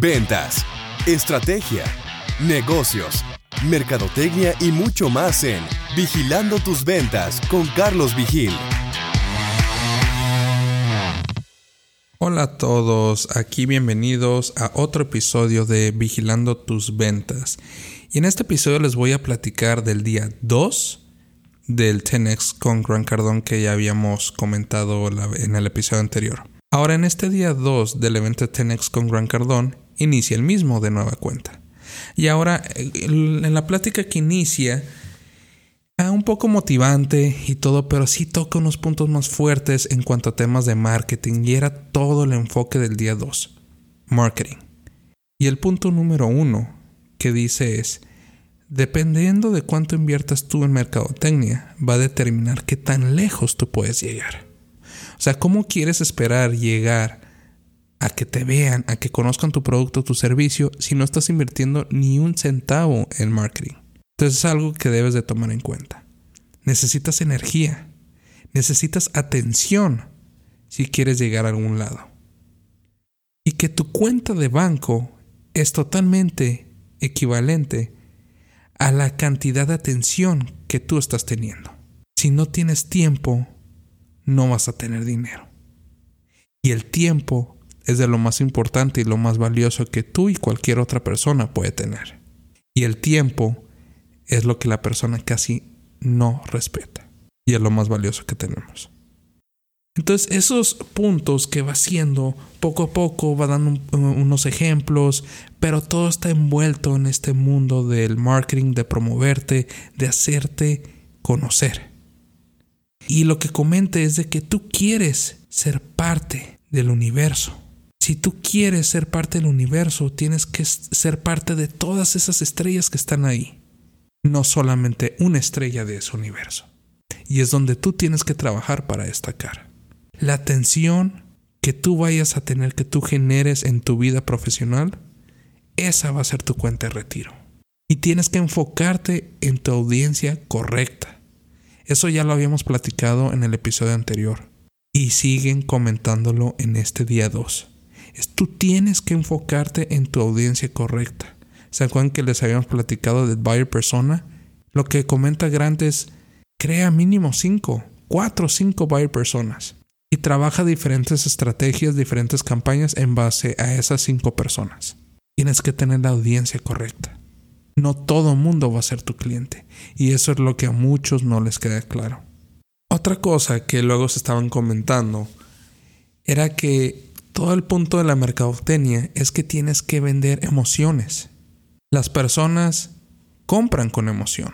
ventas, estrategia, negocios, mercadotecnia y mucho más en Vigilando tus ventas con Carlos Vigil. Hola a todos, aquí bienvenidos a otro episodio de Vigilando tus ventas. Y en este episodio les voy a platicar del día 2 del 10X con Gran Cardón que ya habíamos comentado en el episodio anterior. Ahora en este día 2 del evento 10X con Gran Cardón inicia el mismo de nueva cuenta. Y ahora en la plática que inicia un poco motivante y todo, pero sí toca unos puntos más fuertes en cuanto a temas de marketing y era todo el enfoque del día 2, marketing. Y el punto número uno que dice es, dependiendo de cuánto inviertas tú en mercadotecnia, va a determinar qué tan lejos tú puedes llegar. O sea, ¿cómo quieres esperar llegar a que te vean, a que conozcan tu producto, tu servicio, si no estás invirtiendo ni un centavo en marketing? Entonces es algo que debes de tomar en cuenta. Necesitas energía, necesitas atención si quieres llegar a algún lado. Y que tu cuenta de banco es totalmente equivalente a la cantidad de atención que tú estás teniendo. Si no tienes tiempo, no vas a tener dinero. Y el tiempo es de lo más importante y lo más valioso que tú y cualquier otra persona puede tener. Y el tiempo es lo que la persona casi no respeta. Y es lo más valioso que tenemos. Entonces esos puntos que va haciendo poco a poco, va dando unos ejemplos, pero todo está envuelto en este mundo del marketing, de promoverte, de hacerte conocer. Y lo que comenta es de que tú quieres ser parte del universo. Si tú quieres ser parte del universo, tienes que ser parte de todas esas estrellas que están ahí no solamente una estrella de ese universo. Y es donde tú tienes que trabajar para destacar. La atención que tú vayas a tener, que tú generes en tu vida profesional, esa va a ser tu cuenta de retiro. Y tienes que enfocarte en tu audiencia correcta. Eso ya lo habíamos platicado en el episodio anterior. Y siguen comentándolo en este día 2. Tú tienes que enfocarte en tu audiencia correcta. ¿Se acuerdan que les habíamos platicado de buyer persona? Lo que comenta Grant es, crea mínimo 5, 4 o 5 buyer personas y trabaja diferentes estrategias, diferentes campañas en base a esas 5 personas. Tienes que tener la audiencia correcta. No todo mundo va a ser tu cliente y eso es lo que a muchos no les queda claro. Otra cosa que luego se estaban comentando era que todo el punto de la mercadotecnia es que tienes que vender emociones. Las personas compran con emoción.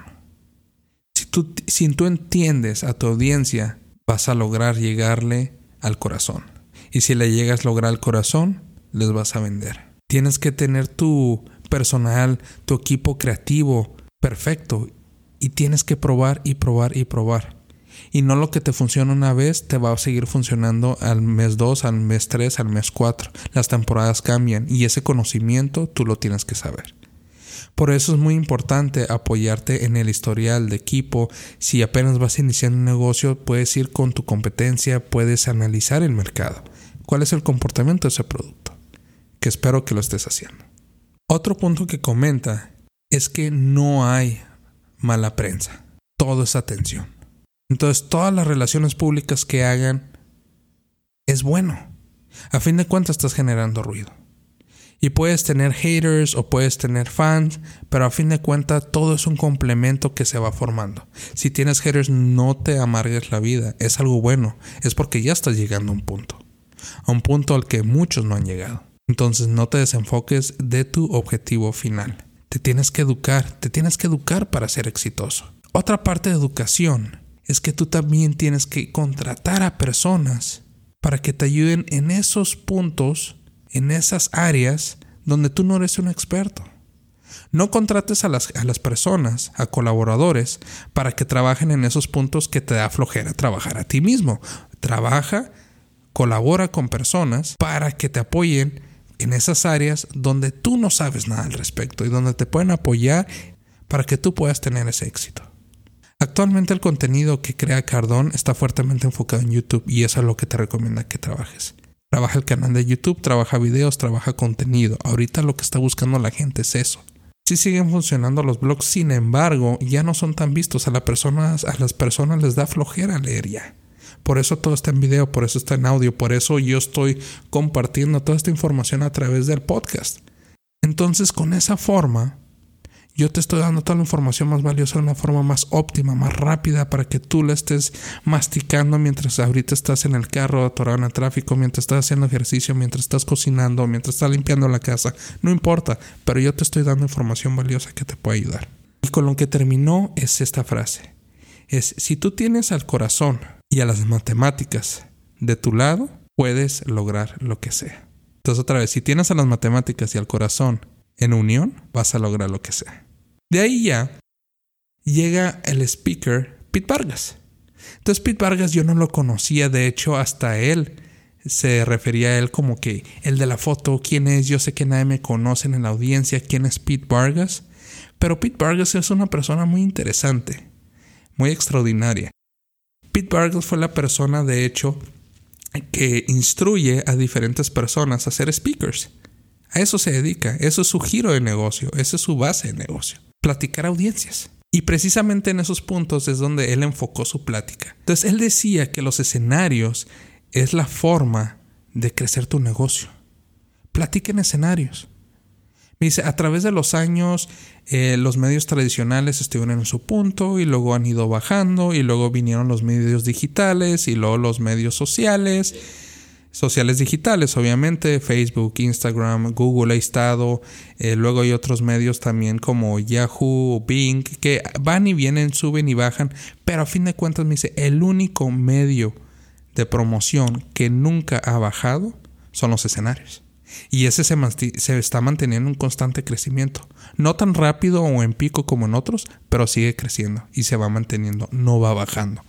Si tú, si tú entiendes a tu audiencia, vas a lograr llegarle al corazón. Y si le llegas a lograr al corazón, les vas a vender. Tienes que tener tu personal, tu equipo creativo perfecto. Y tienes que probar y probar y probar. Y no lo que te funciona una vez te va a seguir funcionando al mes 2, al mes 3, al mes 4. Las temporadas cambian y ese conocimiento tú lo tienes que saber. Por eso es muy importante apoyarte en el historial de equipo. Si apenas vas a iniciar un negocio, puedes ir con tu competencia, puedes analizar el mercado. ¿Cuál es el comportamiento de ese producto? Que espero que lo estés haciendo. Otro punto que comenta es que no hay mala prensa. Todo es atención. Entonces, todas las relaciones públicas que hagan es bueno. A fin de cuentas estás generando ruido. Y puedes tener haters o puedes tener fans, pero a fin de cuentas todo es un complemento que se va formando. Si tienes haters, no te amargues la vida, es algo bueno, es porque ya estás llegando a un punto, a un punto al que muchos no han llegado. Entonces no te desenfoques de tu objetivo final. Te tienes que educar, te tienes que educar para ser exitoso. Otra parte de educación es que tú también tienes que contratar a personas para que te ayuden en esos puntos en esas áreas donde tú no eres un experto. No contrates a las, a las, personas, a colaboradores, para que trabajen en esos puntos que te da flojera trabajar a ti mismo. Trabaja, colabora con personas para que te apoyen en esas áreas donde tú no sabes nada al respecto y donde te pueden apoyar para que tú puedas tener ese éxito. Actualmente el contenido que crea Cardón está fuertemente enfocado en YouTube y eso es lo que te recomienda que trabajes. Trabaja el canal de YouTube, trabaja videos, trabaja contenido. Ahorita lo que está buscando la gente es eso. Sí siguen funcionando los blogs, sin embargo, ya no son tan vistos. A, las personas, a las personas les da flojera leer ya. Por eso todo está en video, por eso está en audio, por eso yo estoy compartiendo toda esta información a través del podcast. Entonces, con esa forma, yo te estoy dando toda la información más valiosa de una forma más óptima, más rápida, para que tú la estés masticando mientras ahorita estás en el carro, atorado en el tráfico, mientras estás haciendo ejercicio, mientras estás cocinando, mientras estás limpiando la casa. No importa, pero yo te estoy dando información valiosa que te puede ayudar. Y con lo que terminó es esta frase. Es, si tú tienes al corazón y a las matemáticas de tu lado, puedes lograr lo que sea. Entonces otra vez, si tienes a las matemáticas y al corazón en unión, vas a lograr lo que sea. De ahí ya llega el speaker Pete Vargas. Entonces Pete Vargas yo no lo conocía, de hecho hasta él se refería a él como que el de la foto, quién es, yo sé que nadie me conoce en la audiencia, quién es Pete Vargas, pero Pete Vargas es una persona muy interesante, muy extraordinaria. Pete Vargas fue la persona, de hecho, que instruye a diferentes personas a ser speakers. A eso se dedica, eso es su giro de negocio, esa es su base de negocio, platicar audiencias. Y precisamente en esos puntos es donde él enfocó su plática. Entonces él decía que los escenarios es la forma de crecer tu negocio. Platica en escenarios. Me dice, a través de los años eh, los medios tradicionales estuvieron en su punto y luego han ido bajando y luego vinieron los medios digitales y luego los medios sociales sociales digitales, obviamente, Facebook, Instagram, Google ha estado, eh, luego hay otros medios también como Yahoo, Bing, que van y vienen, suben y bajan, pero a fin de cuentas me dice, el único medio de promoción que nunca ha bajado son los escenarios. Y ese se, se está manteniendo un constante crecimiento. No tan rápido o en pico como en otros, pero sigue creciendo y se va manteniendo, no va bajando.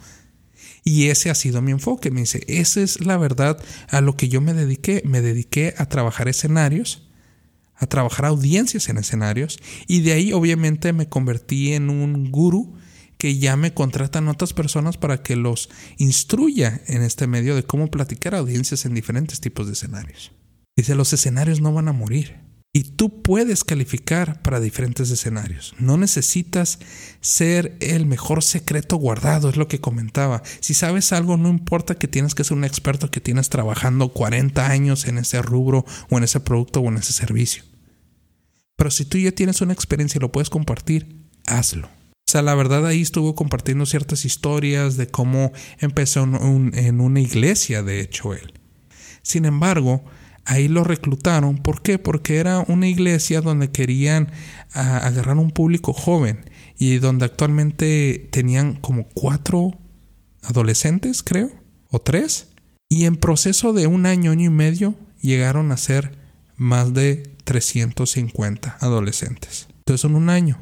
Y ese ha sido mi enfoque. Me dice, esa es la verdad a lo que yo me dediqué. Me dediqué a trabajar escenarios, a trabajar audiencias en escenarios. Y de ahí obviamente me convertí en un gurú que ya me contratan otras personas para que los instruya en este medio de cómo platicar audiencias en diferentes tipos de escenarios. Dice, los escenarios no van a morir. Y tú puedes calificar para diferentes escenarios. No necesitas ser el mejor secreto guardado, es lo que comentaba. Si sabes algo, no importa que tienes que ser un experto que tienes trabajando 40 años en ese rubro o en ese producto o en ese servicio. Pero si tú ya tienes una experiencia y lo puedes compartir, hazlo. O sea, la verdad ahí estuvo compartiendo ciertas historias de cómo empezó en una iglesia, de hecho, él. Sin embargo, ahí lo reclutaron. ¿Por qué? Porque era una iglesia donde querían ah, agarrar un público joven y donde actualmente tenían como cuatro adolescentes, creo, o tres. Y en proceso de un año, año y medio, llegaron a ser más de 350 adolescentes. Entonces en un año,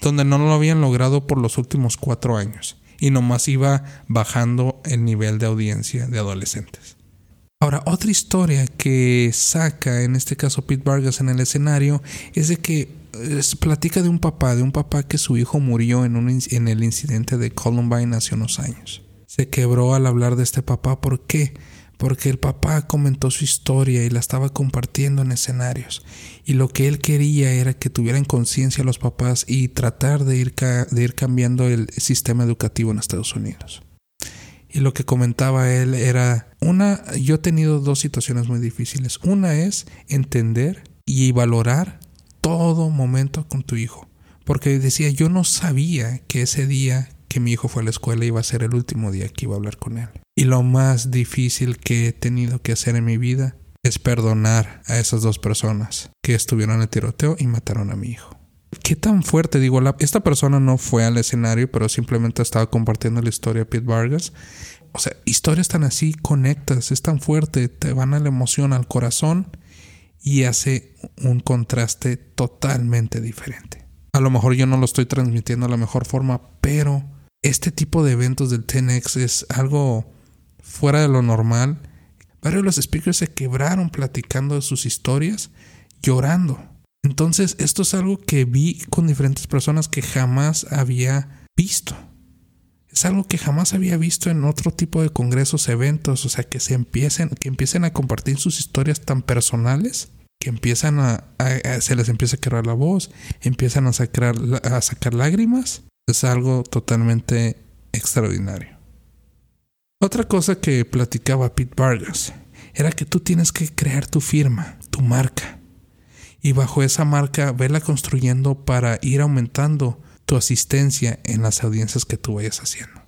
donde no lo habían logrado por los últimos cuatro años. Y nomás iba bajando el nivel de audiencia de adolescentes. Ahora, otra historia que saca, en este caso Pete Vargas en el escenario, es de que platica de un papá, de un papá que su hijo murió en, un, en el incidente de Columbine hace unos años. Se quebró al hablar de este papá, ¿por qué? Porque el papá comentó su historia y la estaba compartiendo en escenarios. Y lo que él quería era que tuvieran conciencia los papás y tratar de ir, de ir cambiando el sistema educativo en Estados Unidos. Y lo que comentaba él era, una, yo he tenido dos situaciones muy difíciles. Una es entender y valorar todo momento con tu hijo. Porque decía, yo no sabía que ese día que mi hijo fue a la escuela iba a ser el último día que iba a hablar con él. Y lo más difícil que he tenido que hacer en mi vida es perdonar a esas dos personas que estuvieron en el tiroteo y mataron a mi hijo. ¿Qué tan fuerte? Digo, esta persona no fue al escenario, pero simplemente estaba compartiendo la historia de Pete Vargas. O sea, historias tan así conectas, es tan fuerte, te van a la emoción, al corazón y hace un contraste totalmente diferente. A lo mejor yo no lo estoy transmitiendo de la mejor forma, pero este tipo de eventos del 10X es algo fuera de lo normal. Varios de los speakers se quebraron platicando de sus historias, llorando entonces, esto es algo que vi con diferentes personas que jamás había visto. Es algo que jamás había visto en otro tipo de congresos, eventos, o sea, que se empiecen, que empiecen a compartir sus historias tan personales que empiezan a, se les empieza a quebrar la voz, empiezan a sacar, a sacar lágrimas, es algo totalmente extraordinario. Otra cosa que platicaba Pete Vargas era que tú tienes que crear tu firma, tu marca, y bajo esa marca verla construyendo para ir aumentando tu asistencia en las audiencias que tú vayas haciendo.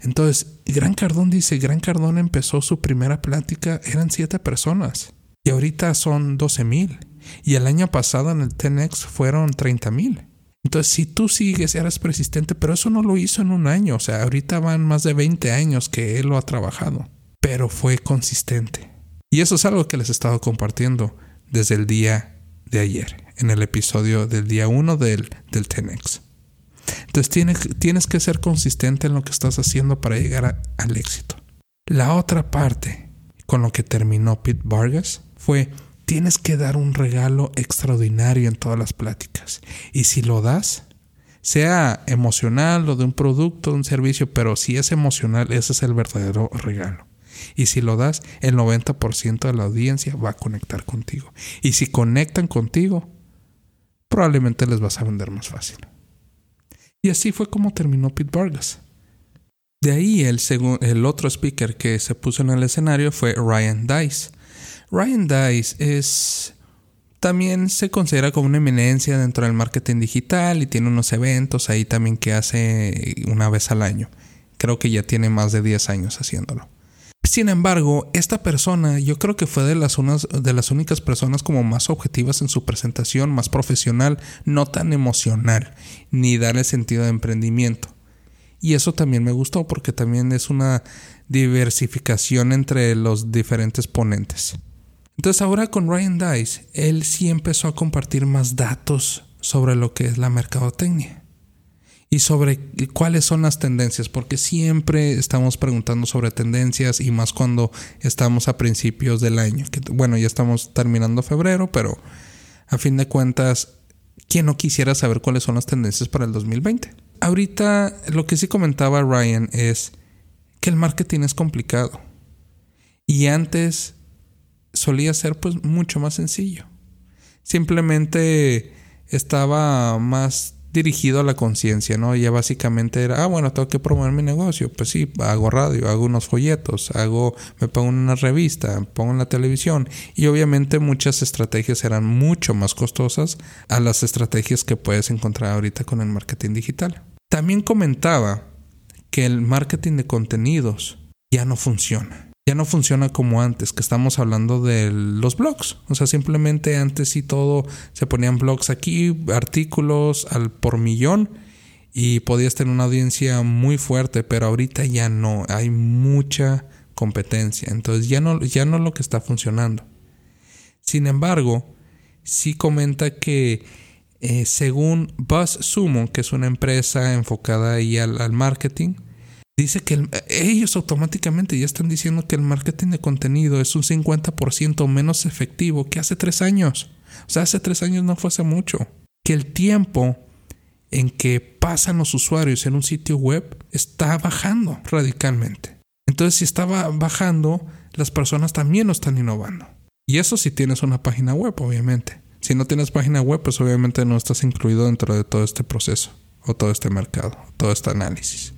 Entonces, Gran Cardón dice, Gran Cardón empezó su primera plática, eran siete personas, y ahorita son 12 mil, y el año pasado en el Tenex fueron 30 mil. Entonces, si tú sigues, eres persistente, pero eso no lo hizo en un año, o sea, ahorita van más de 20 años que él lo ha trabajado, pero fue consistente. Y eso es algo que les he estado compartiendo desde el día de ayer, en el episodio del día 1 del, del Tenex. Entonces tienes, tienes que ser consistente en lo que estás haciendo para llegar al éxito. La otra parte con lo que terminó Pete Vargas fue tienes que dar un regalo extraordinario en todas las pláticas. Y si lo das, sea emocional o de un producto, un servicio, pero si es emocional, ese es el verdadero regalo. Y si lo das, el 90% de la audiencia va a conectar contigo. Y si conectan contigo, probablemente les vas a vender más fácil. Y así fue como terminó Pete Vargas. De ahí el, el otro speaker que se puso en el escenario fue Ryan Dice. Ryan Dice es también se considera como una eminencia dentro del marketing digital y tiene unos eventos ahí también que hace una vez al año. Creo que ya tiene más de 10 años haciéndolo. Sin embargo, esta persona yo creo que fue de las, unas, de las únicas personas como más objetivas en su presentación, más profesional, no tan emocional, ni dar el sentido de emprendimiento. Y eso también me gustó porque también es una diversificación entre los diferentes ponentes. Entonces ahora con Ryan Dice, él sí empezó a compartir más datos sobre lo que es la mercadotecnia y sobre cuáles son las tendencias, porque siempre estamos preguntando sobre tendencias y más cuando estamos a principios del año. Bueno, ya estamos terminando febrero, pero a fin de cuentas, ¿quién no quisiera saber cuáles son las tendencias para el 2020? Ahorita lo que sí comentaba Ryan es que el marketing es complicado y antes solía ser pues mucho más sencillo. Simplemente estaba más dirigido a la conciencia, ¿no? Ya básicamente era, ah, bueno, tengo que promover mi negocio. Pues sí, hago radio, hago unos folletos, hago, me pongo en una revista, pongo en la televisión. Y obviamente muchas estrategias eran mucho más costosas a las estrategias que puedes encontrar ahorita con el marketing digital. También comentaba que el marketing de contenidos ya no funciona ya no funciona como antes, que estamos hablando de los blogs. O sea, simplemente antes sí todo se ponían blogs aquí, artículos al por millón y podías tener una audiencia muy fuerte, pero ahorita ya no, hay mucha competencia. Entonces ya no, ya no lo que está funcionando. Sin embargo, sí comenta que eh, según BuzzSumo, que es una empresa enfocada ahí al marketing, dice que ellos automáticamente ya están diciendo que el marketing de contenido es un 50% menos efectivo que hace tres años. O sea, hace tres años no fue hace mucho. Que el tiempo en que pasan los usuarios en un sitio web está bajando radicalmente. Entonces, si estaba bajando, las personas también lo están innovando. Y eso si tienes una página web, obviamente. Si no tienes página web, pues obviamente no estás incluido dentro de todo este proceso, o todo este mercado, todo este análisis.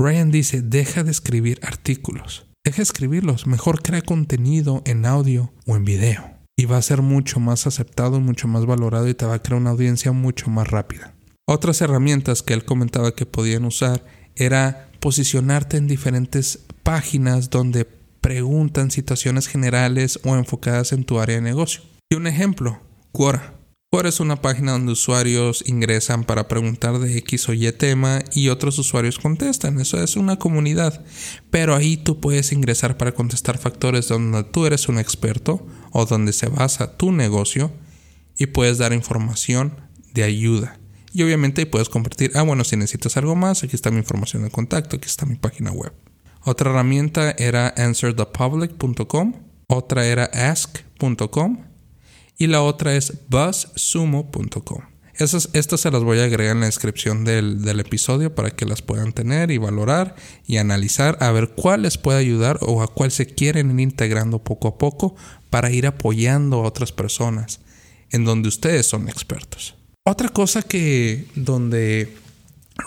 Ryan dice, deja de escribir artículos. Deja de escribirlos. Mejor crea contenido en audio o en video. Y va a ser mucho más aceptado y mucho más valorado y te va a crear una audiencia mucho más rápida. Otras herramientas que él comentaba que podían usar era posicionarte en diferentes páginas donde preguntan situaciones generales o enfocadas en tu área de negocio. Y un ejemplo, Quora. Quora es una página donde usuarios ingresan para preguntar de X o Y tema y otros usuarios contestan. Eso es una comunidad. Pero ahí tú puedes ingresar para contestar factores donde tú eres un experto o donde se basa tu negocio y puedes dar información de ayuda. Y obviamente puedes compartir, ah, bueno, si necesitas algo más, aquí está mi información de contacto, aquí está mi página web. Otra herramienta era answerthepublic.com, otra era ask.com y la otra es buzzsumo.com. estas se las voy a agregar en la descripción del, del, episodio para que las puedan tener y valorar y analizar a ver cuál les puede ayudar o a cuál se quieren ir integrando poco a poco para ir apoyando a otras personas en donde ustedes son expertos. Otra cosa que donde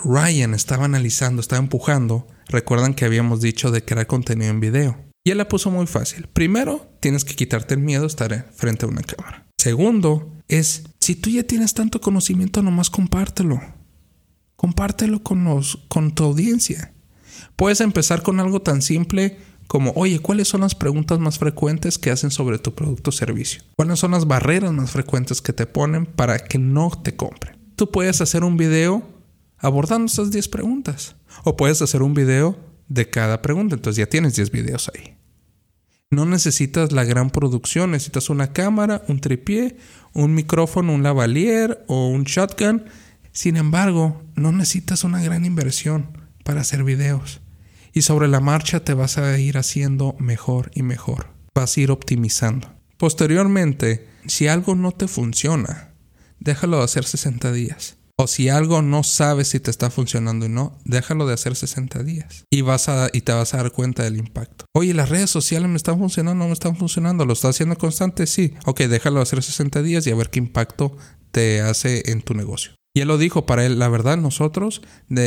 Ryan estaba analizando, estaba empujando, recuerdan que habíamos dicho de crear contenido en video. Y él la puso muy fácil. Primero, tienes que quitarte el miedo a estar frente a una cámara. Segundo, es si tú ya tienes tanto conocimiento, nomás compártelo. Compártelo con, con tu audiencia. Puedes empezar con algo tan simple como, oye, ¿cuáles son las preguntas más frecuentes que hacen sobre tu producto o servicio? ¿Cuáles son las barreras más frecuentes que te ponen para que no te compren? Tú puedes hacer un video abordando esas 10 preguntas. O puedes hacer un video de cada pregunta. Entonces ya tienes 10 videos ahí. No necesitas la gran producción. Necesitas una cámara, un tripié, un micrófono, un lavalier o un shotgun. Sin embargo, no necesitas una gran inversión para hacer videos y sobre la marcha te vas a ir haciendo mejor y mejor. Vas a ir optimizando. Posteriormente, si algo no te funciona, déjalo de hacer 60 días. O si algo no sabes si te está funcionando o no, déjalo de hacer 60 días. Y, vas a, y te vas a dar cuenta del impacto. Oye, las redes sociales me están funcionando, no me están funcionando. ¿Lo estás haciendo constante? Sí. Ok, déjalo de hacer 60 días y a ver qué impacto te hace en tu negocio. Y él lo dijo, para él, la verdad, nosotros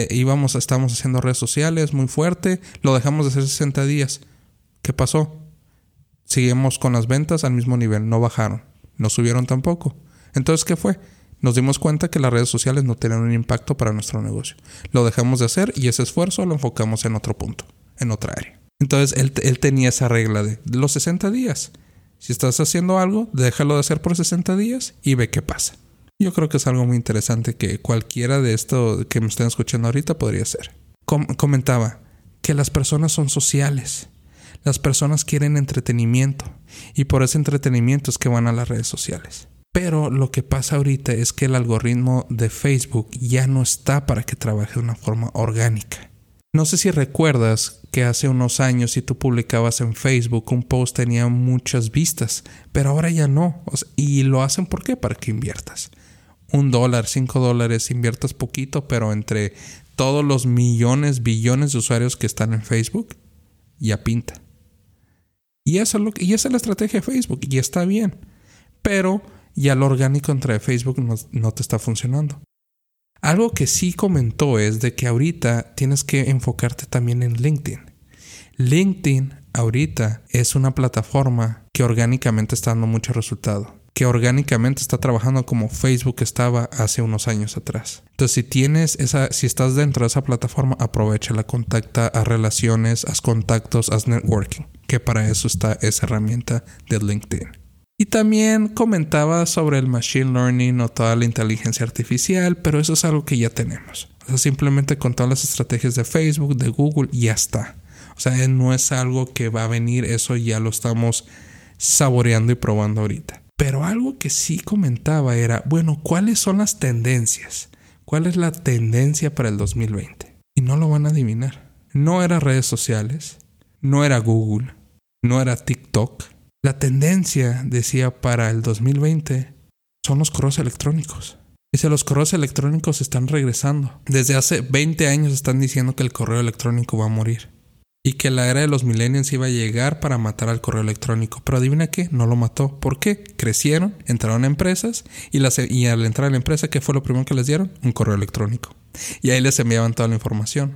íbamos, estamos haciendo redes sociales muy fuerte, lo dejamos de hacer 60 días. ¿Qué pasó? Seguimos con las ventas al mismo nivel, no bajaron, no subieron tampoco. Entonces, ¿qué fue? Nos dimos cuenta que las redes sociales no tenían un impacto para nuestro negocio. Lo dejamos de hacer y ese esfuerzo lo enfocamos en otro punto, en otra área. Entonces, él, él tenía esa regla de los 60 días. Si estás haciendo algo, déjalo de hacer por 60 días y ve qué pasa. Yo creo que es algo muy interesante que cualquiera de esto que me estén escuchando ahorita podría ser. comentaba que las personas son sociales. Las personas quieren entretenimiento y por ese entretenimiento es que van a las redes sociales. Pero lo que pasa ahorita es que el algoritmo de Facebook ya no está para que trabaje de una forma orgánica. No sé si recuerdas que hace unos años si tú publicabas en Facebook un post tenía muchas vistas, pero ahora ya no. y lo hacen ¿por qué? Para que inviertas un dólar, cinco dólares, inviertas poquito, pero entre todos los millones, billones de usuarios que están en Facebook, ya pinta. Y, y esa es la estrategia de Facebook, y está bien. Pero ya lo orgánico entre Facebook no, no te está funcionando. Algo que sí comentó es de que ahorita tienes que enfocarte también en LinkedIn. LinkedIn ahorita es una plataforma que orgánicamente está dando mucho resultado que orgánicamente está trabajando como Facebook estaba hace unos años atrás. Entonces, si tienes esa, si estás dentro de esa plataforma, aprovechala, contacta, a relaciones, haz contactos, haz networking, que para eso está esa herramienta de LinkedIn. Y también comentaba sobre el machine learning o toda la inteligencia artificial, pero eso es algo que ya tenemos. O sea, simplemente con todas las estrategias de Facebook, de Google, ya está. O sea, no es algo que va a venir, eso ya lo estamos saboreando y probando ahorita. Pero algo que sí comentaba era, bueno, ¿cuáles son las tendencias? ¿Cuál es la tendencia para el 2020? Y no lo van a adivinar. No era redes sociales, no era Google, no era TikTok. La tendencia, decía, para el 2020 son los correos electrónicos. Dice, los correos electrónicos están regresando. Desde hace 20 años están diciendo que el correo electrónico va a morir y que la era de los millennials iba a llegar para matar al correo electrónico. Pero adivina qué, no lo mató. ¿Por qué? Crecieron, entraron a empresas y, las, y al entrar a la empresa, ¿qué fue lo primero que les dieron? Un correo electrónico. Y ahí les enviaban toda la información.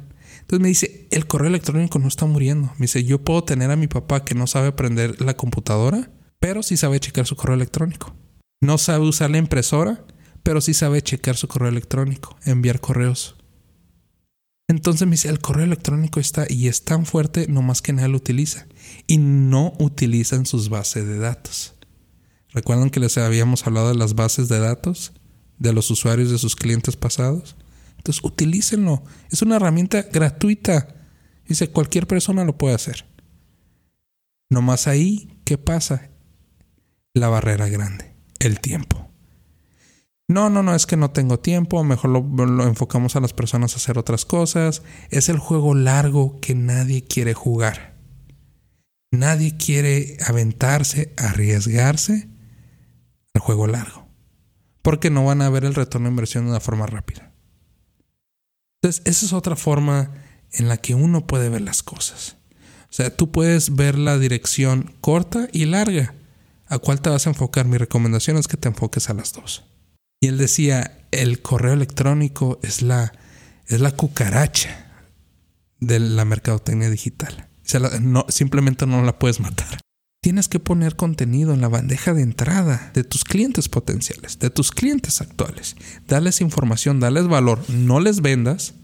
Entonces me dice, el correo electrónico no está muriendo. Me dice, yo puedo tener a mi papá que no sabe aprender la computadora, pero sí sabe checar su correo electrónico. No sabe usar la impresora, pero sí sabe checar su correo electrónico, enviar correos. Entonces me dice, el correo electrónico está y es tan fuerte, no más que nadie lo utiliza. Y no utilizan sus bases de datos. ¿Recuerdan que les habíamos hablado de las bases de datos de los usuarios de sus clientes pasados? Entonces, utilícenlo. Es una herramienta gratuita. Dice, cualquier persona lo puede hacer. No más ahí, ¿qué pasa? La barrera grande, el tiempo. No, no, no, es que no tengo tiempo, mejor lo, enfocamos a las personas a hacer otras cosas. Es el juego largo que nadie quiere jugar. Nadie quiere aventarse, arriesgarse al juego largo. porque no van a ver el retorno de inversión de una forma rápida. Entonces, esa es otra forma en la que uno puede ver las cosas. O sea, tú puedes ver la dirección corta y larga. ¿A cuál te vas a enfocar? Mi recomendación es que te enfoques a las dos. Y él decía, el correo electrónico es la, es la cucaracha de la mercadotecnia digital. no, simplemente no la puedes matar. Tienes que poner contenido en la bandeja de entrada de tus clientes potenciales, de tus clientes actuales. Dales información, dales valor. No les vendas,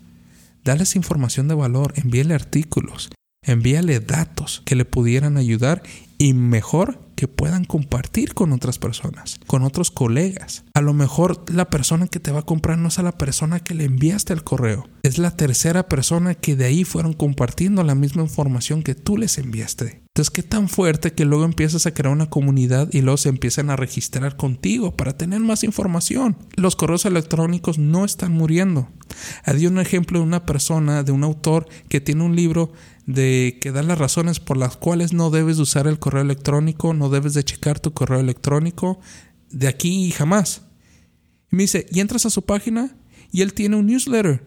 dales información de valor, envíale artículos, envíale datos que le pudieran ayudar y mejor que puedan compartir con otras personas, con otros colegas. A lo mejor la persona que te va a comprar no es a la persona que le enviaste el correo, es la tercera persona que de ahí fueron compartiendo la misma información que tú les enviaste. Entonces, qué tan fuerte que luego empiezas a crear una comunidad y luego se empiezan a registrar contigo para tener más información. Los correos electrónicos no están muriendo. Había un ejemplo de una persona, de un autor que tiene un libro de que da las razones por las cuales no debes usar el correo electrónico, no debes de checar tu correo electrónico de aquí y jamás. Y me dice, y entras a su página y él tiene un newsletter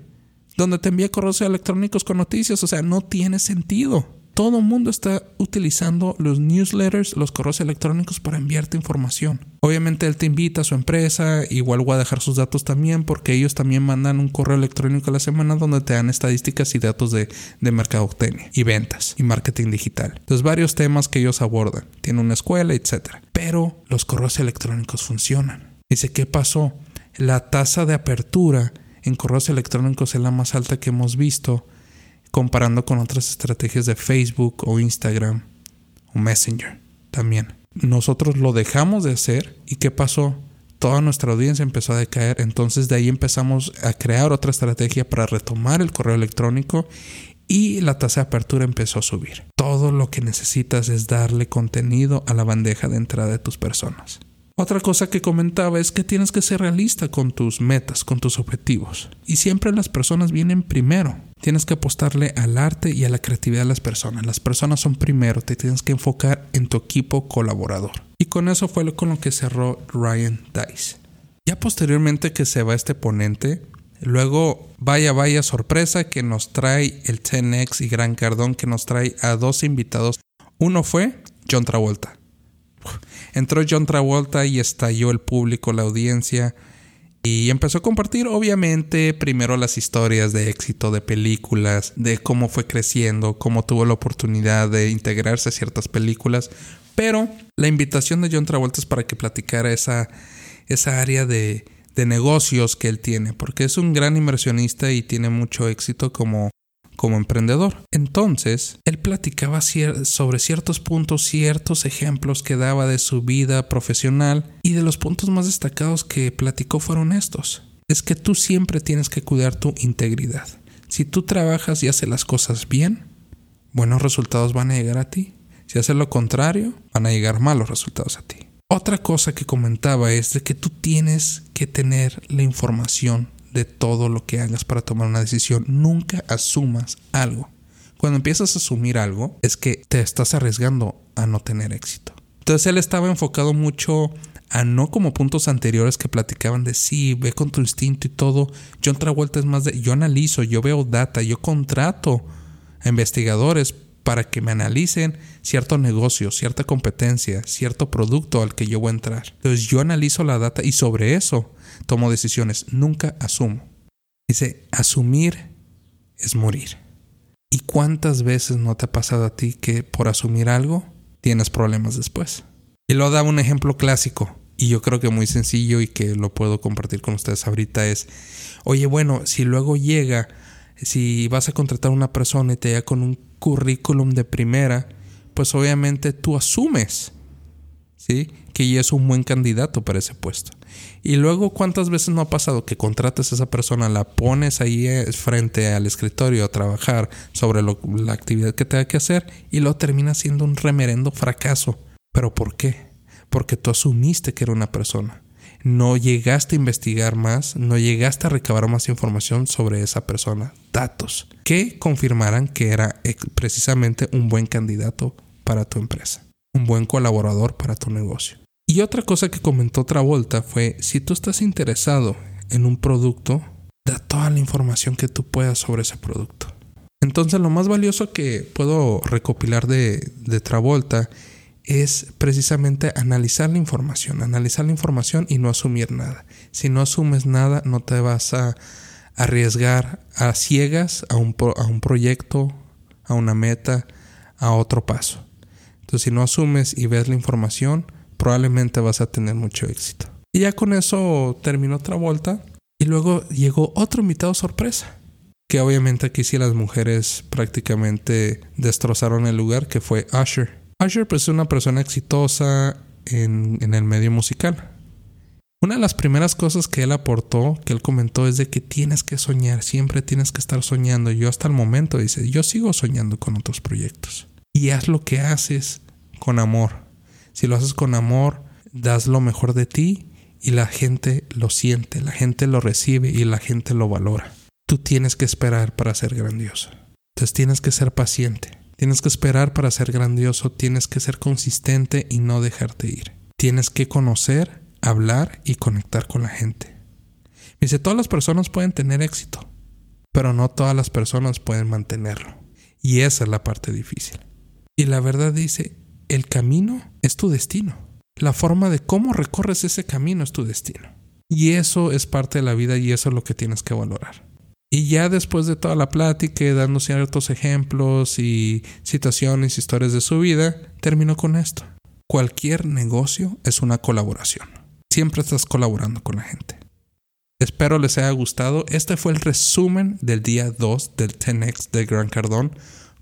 donde te envía correos electrónicos con noticias, o sea, no tiene sentido todo el mundo está utilizando los newsletters, los correos electrónicos para enviarte información. Obviamente él te invita a su empresa, igual voy a dejar sus datos también porque ellos también mandan un correo electrónico a la semana donde te dan estadísticas y datos de, de mercadotecnia y ventas y marketing digital. Entonces varios temas que ellos abordan. Tiene una escuela, etc. Pero los correos electrónicos funcionan. Dice, ¿qué pasó? La tasa de apertura en correos electrónicos es la más alta que hemos visto comparando con otras estrategias de Facebook o Instagram o Messenger también. Nosotros lo dejamos de hacer y ¿qué pasó? Toda nuestra audiencia empezó a decaer, entonces de ahí empezamos a crear otra estrategia para retomar el correo electrónico y la tasa de apertura empezó a subir. Todo lo que necesitas es darle contenido a la bandeja de entrada de tus personas. Otra cosa que comentaba es que tienes que ser realista con tus metas, con tus objetivos. Y siempre las personas vienen primero. Tienes que apostarle al arte y a la creatividad de las personas. Las personas son primero, te tienes que enfocar en tu equipo colaborador. Y con eso fue con lo que cerró Ryan Dice. Ya posteriormente que se va este ponente, luego vaya vaya sorpresa que nos trae el 10X y Gran Cardón que nos trae a dos invitados. Uno fue John Travolta. Entró John Travolta y estalló el público, la audiencia. Y empezó a compartir, obviamente, primero las historias de éxito de películas, de cómo fue creciendo, cómo tuvo la oportunidad de integrarse a ciertas películas. Pero la invitación de John Travolta es para que platicara esa, esa área de, de negocios que él tiene, porque es un gran inversionista y tiene mucho éxito como como emprendedor. Entonces, él platicaba sobre ciertos puntos, ciertos ejemplos que daba de su vida profesional y de los puntos más destacados que platicó fueron estos. Es que tú siempre tienes que cuidar tu integridad. Si tú trabajas y haces las cosas bien, buenos resultados van a llegar a ti. Si haces lo contrario, van a llegar malos resultados a ti. Otra cosa que comentaba es de que tú tienes que tener la información de todo lo que hagas para tomar una decisión. Nunca asumas algo. Cuando empiezas a asumir algo, es que te estás arriesgando a no tener éxito. Entonces él estaba enfocado mucho a no como puntos anteriores que platicaban de sí, ve con tu instinto y todo. Yo otra vuelta es más de yo analizo, yo veo data, yo contrato a investigadores para que me analicen cierto negocio, cierta competencia, cierto producto al que yo voy a entrar. Entonces yo analizo la data y sobre eso tomo decisiones, nunca asumo. Dice, asumir es morir. ¿Y cuántas veces no te ha pasado a ti que por asumir algo tienes problemas después? Y lo da un ejemplo clásico y yo creo que muy sencillo y que lo puedo compartir con ustedes ahorita es, oye, bueno, si luego llega, si vas a contratar a una persona y te llega con un currículum de primera, pues obviamente tú asumes, ¿sí? Que ella es un buen candidato para ese puesto. Y luego, ¿cuántas veces no ha pasado que contrates a esa persona, la pones ahí eh, frente al escritorio a trabajar sobre la actividad que tenga que hacer y luego termina siendo un remerendo fracaso? ¿Pero por qué? Porque tú asumiste que era una persona. No llegaste a investigar más, no llegaste a recabar más información sobre esa persona, datos que confirmaran que era precisamente un buen candidato para tu empresa, un buen colaborador para tu negocio. Y otra cosa que comentó Travolta fue, si tú estás interesado en un producto, da toda la información que tú puedas sobre ese producto. Entonces lo más valioso que puedo recopilar de, de Travolta es precisamente analizar la información, analizar la información y no asumir nada. Si no asumes nada, no te vas a arriesgar a ciegas a un, a un proyecto, a una meta, a otro paso. Entonces, si no asumes y ves la información, probablemente vas a tener mucho éxito. Y ya con eso terminó otra vuelta. Y luego llegó otro invitado sorpresa. Que obviamente aquí sí las mujeres prácticamente destrozaron el lugar, que fue Usher. Usher pues, es una persona exitosa en, en el medio musical. Una de las primeras cosas que él aportó, que él comentó, es de que tienes que soñar, siempre tienes que estar soñando. Yo hasta el momento dice, yo sigo soñando con otros proyectos. Y haz lo que haces con amor. Si lo haces con amor, das lo mejor de ti y la gente lo siente, la gente lo recibe y la gente lo valora. Tú tienes que esperar para ser grandioso. Entonces tienes que ser paciente. Tienes que esperar para ser grandioso, tienes que ser consistente y no dejarte ir. Tienes que conocer, hablar y conectar con la gente. Dice, todas las personas pueden tener éxito, pero no todas las personas pueden mantenerlo. Y esa es la parte difícil. Y la verdad dice, el camino es tu destino. La forma de cómo recorres ese camino es tu destino. Y eso es parte de la vida y eso es lo que tienes que valorar. Y ya después de toda la plática, dando ciertos ejemplos y situaciones, historias de su vida, terminó con esto. Cualquier negocio es una colaboración. Siempre estás colaborando con la gente. Espero les haya gustado. Este fue el resumen del día 2 del 10X de Gran Cardón.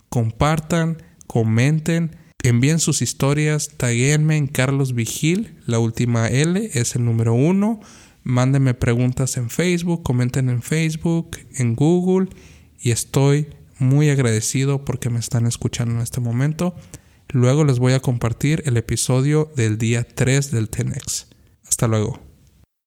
Compartan, comenten, envíen sus historias, taguenme en Carlos Vigil, la última L es el número 1 Mándenme preguntas en Facebook, comenten en Facebook, en Google y estoy muy agradecido porque me están escuchando en este momento. Luego les voy a compartir el episodio del día 3 del TENEX. Hasta luego.